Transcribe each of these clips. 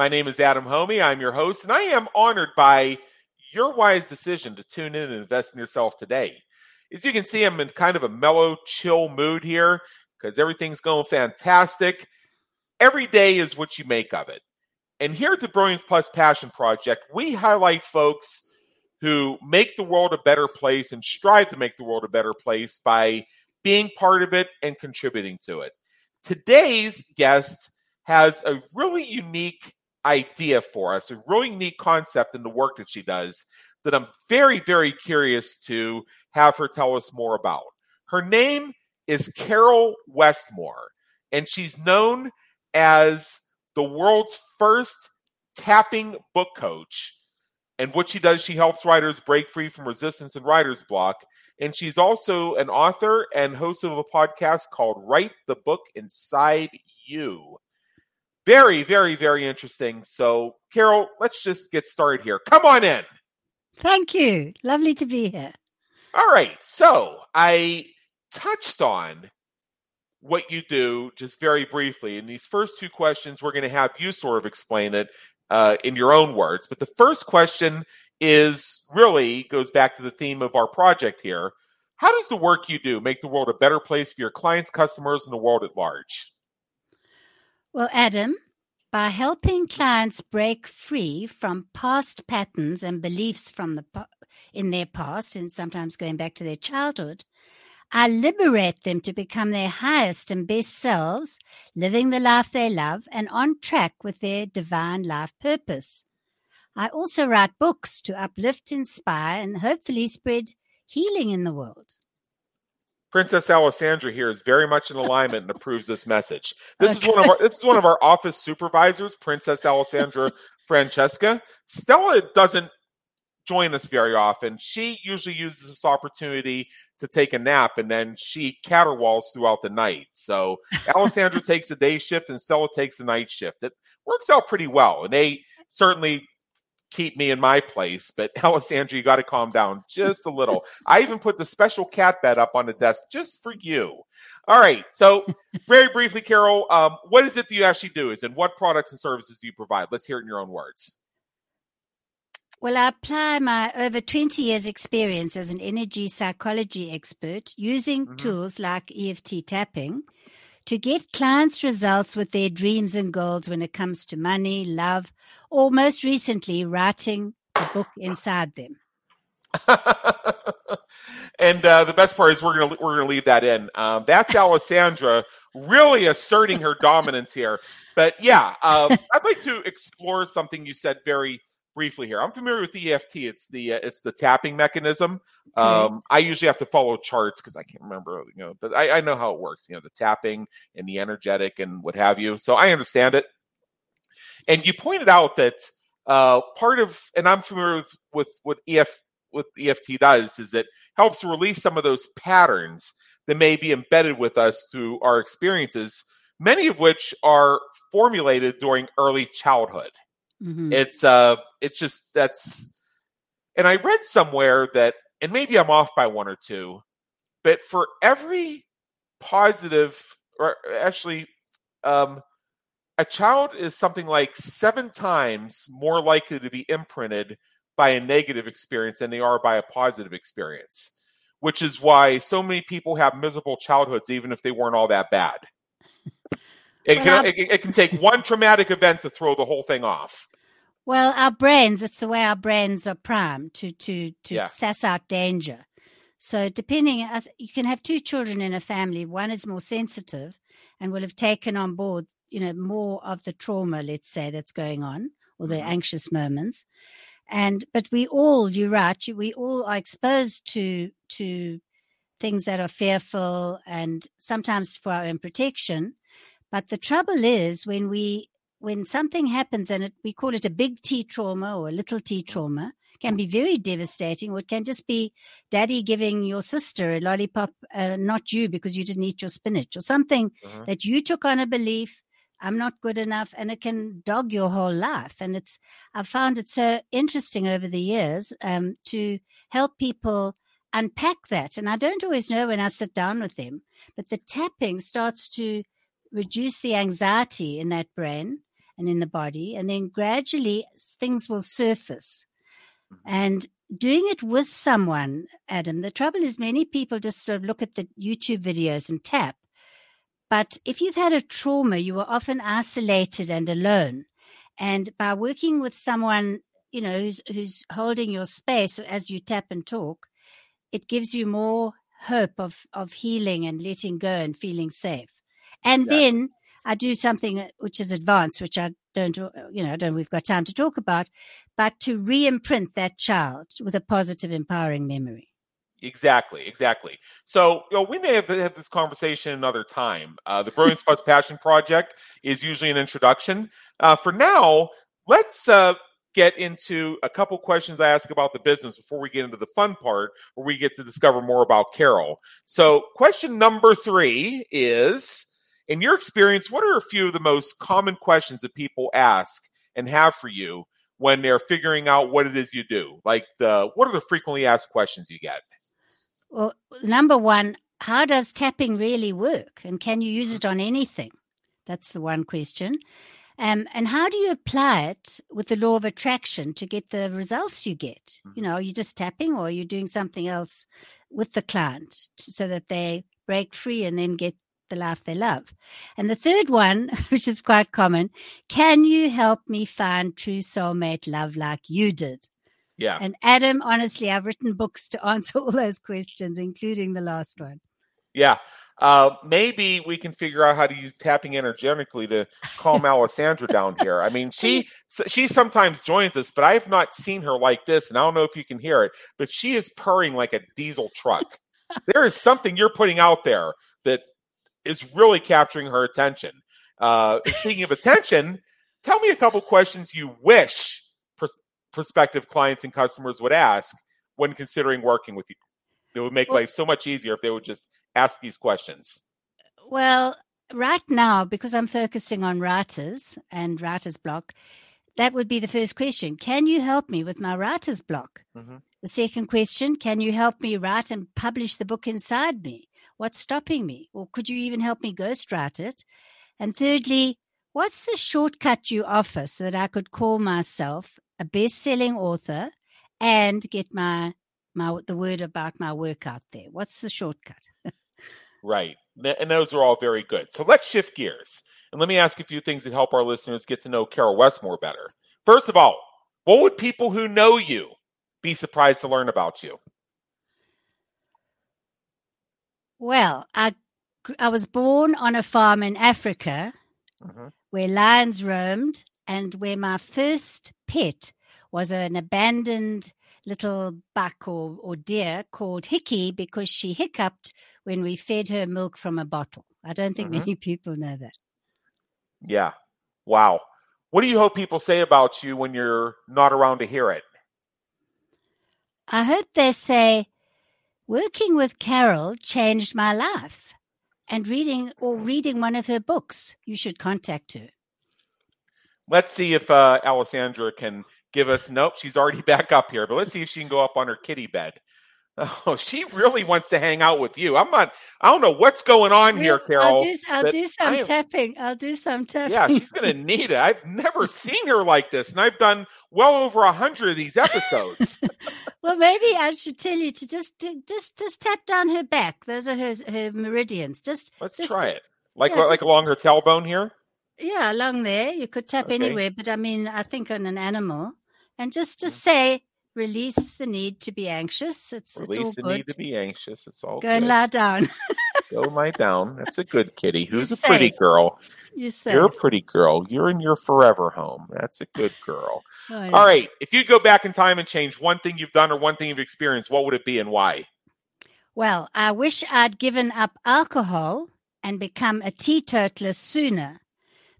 my name is Adam Hommey. I'm your host, and I am honored by your wise decision to tune in and invest in yourself today. As you can see, I'm in kind of a mellow, chill mood here because everything's going fantastic. Every day is what you make of it. And here at the Brilliance Plus Passion Project, we highlight folks who make the world a better place and strive to make the world a better place by being part of it and contributing to it. Today's guest has a really unique idea for us, a really neat concept in the work that she does that I'm very, very curious to have her tell us more about. Her name is Caryl Westmore, and she's known as the world's first tapping book coach. And what she does, she helps writers break free from resistance and writer's block. And she's also an author and host of a podcast called Write the Book Inside You. Very, very, very interesting. So, Caryl, let's just get started here. Come on in. Thank you. Lovely to be here. All right. So, I touched on what you do just very briefly. In these first two questions, we're going to have you sort of explain it uh, in your own words. But the first question is really goes back to the theme of our project here. How does the work you do make the world a better place for your clients, customers, and the world at large? Well, Adam, by helping clients break free from past patterns and beliefs from the in their past and sometimes going back to their childhood, I liberate them to become their highest and best selves, living the life they love and on track with their divine life purpose. I also write books to uplift, inspire, and hopefully spread healing in the world. Princess Alessandra here is very much in alignment and approves this message. This okay. is one of our this is one of our office supervisors, Princess Alessandra Francesca. Stella doesn't join us very often. She usually uses this opportunity to take a nap and then she caterwauls throughout the night. So Alessandra takes the day shift and Stella takes the night shift. It works out pretty well. And they certainly keep me in my place. But Alessandra, you got to calm down just a little. I even put the special cat bed up on the desk just for you. All right. So, very briefly, Caryl, um, what is it that you actually do? Is and what products and services do you provide? Let's hear it in your own words. Well, I apply my over 20 years' experience as an energy psychology expert using mm-hmm. tools like EFT tapping to get clients results with their dreams and goals when it comes to money, love, or most recently, writing the book inside them. and uh, the best part is we're gonna we're gonna leave that in. Um, that's Alessandra really asserting her dominance here. But yeah, uh, I'd like to explore something you said very briefly here. I'm familiar with EFT. It's the uh, it's the tapping mechanism. Um, I usually have to follow charts because I can't remember, you know, but I, I know how it works. You know, the tapping and the energetic and what have you. So I understand it. And you pointed out that uh, part of, and I'm familiar with, with what EF what EFT does is it helps release some of those patterns that may be embedded with us through our experiences, many of which are formulated during early childhood. Mm-hmm. It's uh, it's just that's, and I read somewhere that and maybe I'm off by one or two, but for every positive, or actually, um, a child is something like seven times more likely to be imprinted by a negative experience than they are by a positive experience, which is why so many people have miserable childhoods, even if they weren't all that bad. It, can, it, it can take one traumatic event to throw the whole thing off. Well, our brains, it's the way our brains are primed to to to Yeah. suss out danger. So depending as you can have two children in a family, one is more sensitive and will have taken on board, you know, more of the trauma, let's say, that's going on, or the Mhm. anxious moments. And but we all, you're right, we all are exposed to to things that are fearful and sometimes for our own protection. But the trouble is when we when something happens and it, we call it a big T trauma or a little T trauma, can be very devastating, or it can just be daddy giving your sister a lollipop, uh, not you because you didn't eat your spinach, or something Mhm. that you took on a belief. I'm not good enough, and it can dog your whole life. And it's I've found it so interesting over the years um, to help people unpack that. And I don't always know when I sit down with them, but the tapping starts to reduce the anxiety in that brain and in the body, and then gradually things will surface. Mhm. And doing it with someone, Adam, the trouble is many people just sort of look at the YouTube videos and tap. But if you've had a trauma, you are often isolated and alone. And by working with someone, you know, who's, who's holding your space as you tap and talk, it gives you more hope of, of healing and letting go and feeling safe. And Exactly. then I do something which is advanced, which I don't, uh, you know, I don't, we've got time to talk about, but to re imprint that child with a positive, empowering memory. Exactly, exactly. So, you know, we may have had this conversation another time. Uh, the Brilliance Plus Passion Project is usually an introduction. Uh, for now, let's uh, get into a couple questions I ask about the business before we get into the fun part, where we get to discover more about Caryl. So, question number three is: In your experience, what are a few of the most common questions that people ask and have for you when they're figuring out what it is you do? Like, the what are the frequently asked questions you get? Well, number one, how does tapping really work? And can you use it on anything? That's the one question. Um, and how do you apply it with the law of attraction to get the results you get? You know, are you just tapping or are you doing something else with the client so that they break free and then get the life they love? And the third one, which is quite common, can you help me find true soulmate love like you did? Yeah. And Adam, honestly, I've written books to answer all those questions, including the last one. Yeah. Uh, maybe we can figure out how to use tapping energetically to calm Alessandra down here. I mean, she she sometimes joins us, but I have not seen her like this, and I don't know if you can hear it, but she is purring like a diesel truck. there is something you're putting out there is really capturing her attention. Uh, speaking of attention, tell me a couple questions you wish pros- prospective clients and customers would ask when considering working with you. It would make Well- life so much easier if they would just ask these questions. Well, right now, because I'm focusing on writers and writer's block, that would be the first question. Can you help me with my writer's block? Mhm. The second question, can you help me write and publish the book inside me? What's stopping me? Or could you even help me ghostwrite it? And thirdly, what's the shortcut you offer so that I could call myself a best-selling author and get my my the word about my work out there? What's the shortcut? Right. And those are all very good. So let's shift gears. And let me ask a few things that help our listeners get to know Caryl Westmore better. First of all, what would people who know you be surprised to learn about you? Well, I I was born on a farm in Africa Mhm. where lions roamed and where my first pet was an abandoned little buck or, or deer called Hickey because she hiccuped when we fed her milk from a bottle. I don't think Mhm. many people know that. Yeah. Wow. What do you hope people say about you when you're not around to hear it? I hope they say, working with Caryl changed my life. And reading or reading one of her books, you should contact her. Let's see if uh, Alessandra can give us. Nope, she's already back up here, but let's see if she can go up on her kitty bed. Oh, she really wants to hang out with you. I'm not. I don't know what's going on here, Caryl. I'll do, I'll do some am, tapping. I'll do some tapping. Yeah, she's going to need it. I've never seen her like this, and I've done well over a hundred of these episodes. well, maybe I should tell you to just just just tap down her back. Those are her her meridians. Just let's just, try it. Like yeah, like just, along her tailbone here. Yeah, along there. You could tap okay. anywhere, but I mean, I think on an animal, and just to mm. say release the need to be anxious. It's release it's all the good. need to be anxious. It's all go good. and lie down. go lie down. That's a good kitty. Who's a pretty girl? You say You're a pretty girl. You're in your forever home. That's a good girl. Oh, yeah. All right. If you go back in time and change one thing you've done or one thing you've experienced, what would it be and why? Well, I wish I'd given up alcohol and become a teetotaler sooner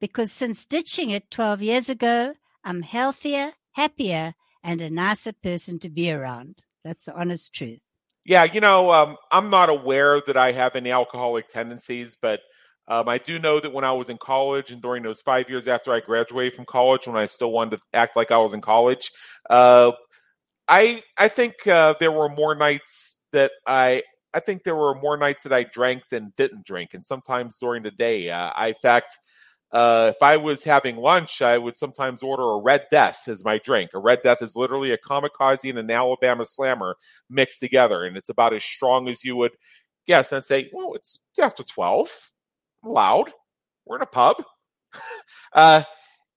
because since ditching it 12 years ago, I'm healthier, happier, and a nicer person to be around. That's the honest truth. Yeah, you know, um, I'm not aware that I have any alcoholic tendencies, but um, I do know that when I was in college and during those five years after I graduated from college, when I still wanted to act like I was in college, uh, I I think uh, there were more nights that I I think there were more nights that I drank than didn't drink, and sometimes during the day. Uh, I, in fact, uh, if I was having lunch, I would sometimes order a Red Death as my drink. A Red Death is literally a kamikaze and an Alabama slammer mixed together, and it's about as strong as you would guess. And say, well, it's after 12. loud. We're in a pub. uh,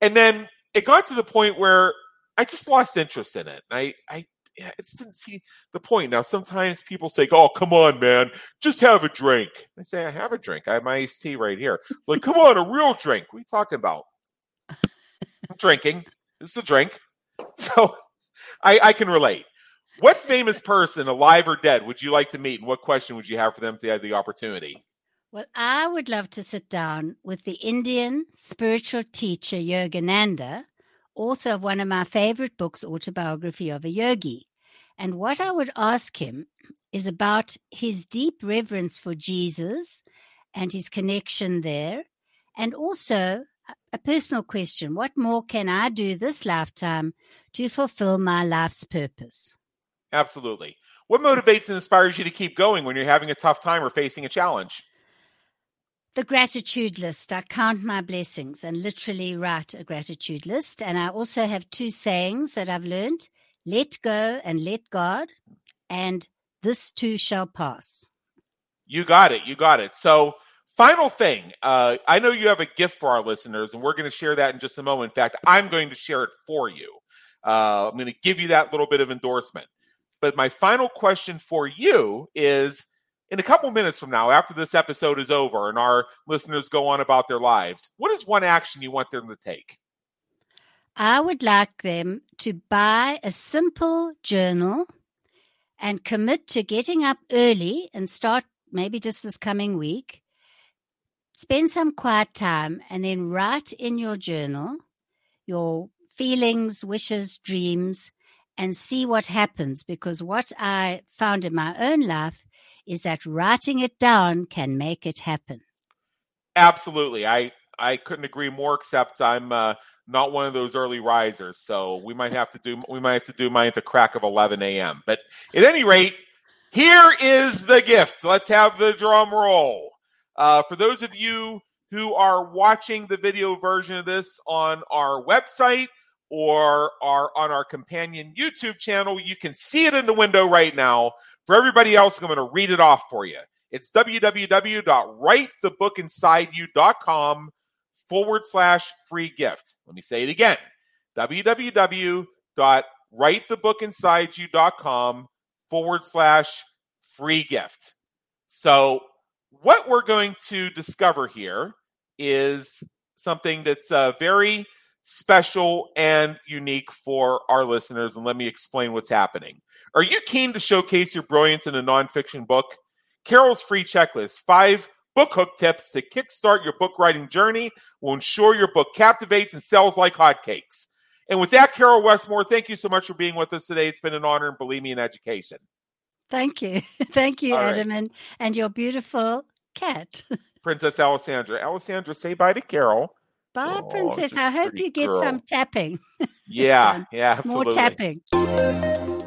and then it got to the point where I just lost interest in it. I, I yeah, it didn't see the point. Now, sometimes people say, "Oh, come on, man, just have a drink." I say, "I have a drink. I have my iced tea right here." It's like, "Come on, a real drink." What are you talking about? I'm drinking. This is a drink. So, I, I can relate. What famous person, alive or dead, would you like to meet, and what question would you have for them if they had the opportunity? Well, I would love to sit down with the Indian spiritual teacher Yogananda, author of one of my favorite books, Autobiography of a Yogi. And what I would ask him is about his deep reverence for Jesus and his connection there. And also a personal question What more can I do this lifetime to fulfill my life's purpose? Absolutely. What motivates and inspires you to keep going when you're having a tough time or facing a challenge? The gratitude list. I count my blessings and literally write a gratitude list. And I also have two sayings that I've learned let go and let God, and this too shall pass. You got it. You got it. So, final thing uh, I know you have a gift for our listeners, and we're going to share that in just a moment. In fact, I'm going to share it for you. Uh, I'm going to give you that little bit of endorsement. But my final question for you is in a couple minutes from now, after this episode is over and our listeners go on about their lives, what is one action you want them to take? I would like them to buy a simple journal and commit to getting up early and start maybe just this coming week. Spend some quiet time and then write in your journal your feelings, wishes, dreams, and see what happens. Because what I found in my own life is that writing it down can make it happen. Absolutely. I, I couldn't agree more, except I'm uh, not one of those early risers, so we might have to do we might have to do mine at the crack of 11 a.m. But at any rate, here is the gift. Let's have the drum roll. Uh, for those of you who are watching the video version of this on our website or are on our companion YouTube channel, you can see it in the window right now. For everybody else, I'm going to read it off for you. It's www.writethebookinsideyou.com forward slash free gift. Let me say it again www.writethebookinsideyou.com forward slash free gift. So, what we're going to discover here is something that's uh, very special and unique for our listeners. And let me explain what's happening. Are you keen to showcase your brilliance in a nonfiction book? Caryl's free checklist, five Book hook tips to kickstart your book writing journey will ensure your book captivates and sells like hotcakes. And with that, Caryl Westmore, thank you so much for being with us today. It's been an honor and believe me in education. Thank you. Thank you, All Adam, right. and, and your beautiful cat. Princess Alessandra. Alessandra, say bye to Caryl. Bye, oh, Princess. I hope you get girl. some tapping. Yeah, yeah, absolutely. More tapping.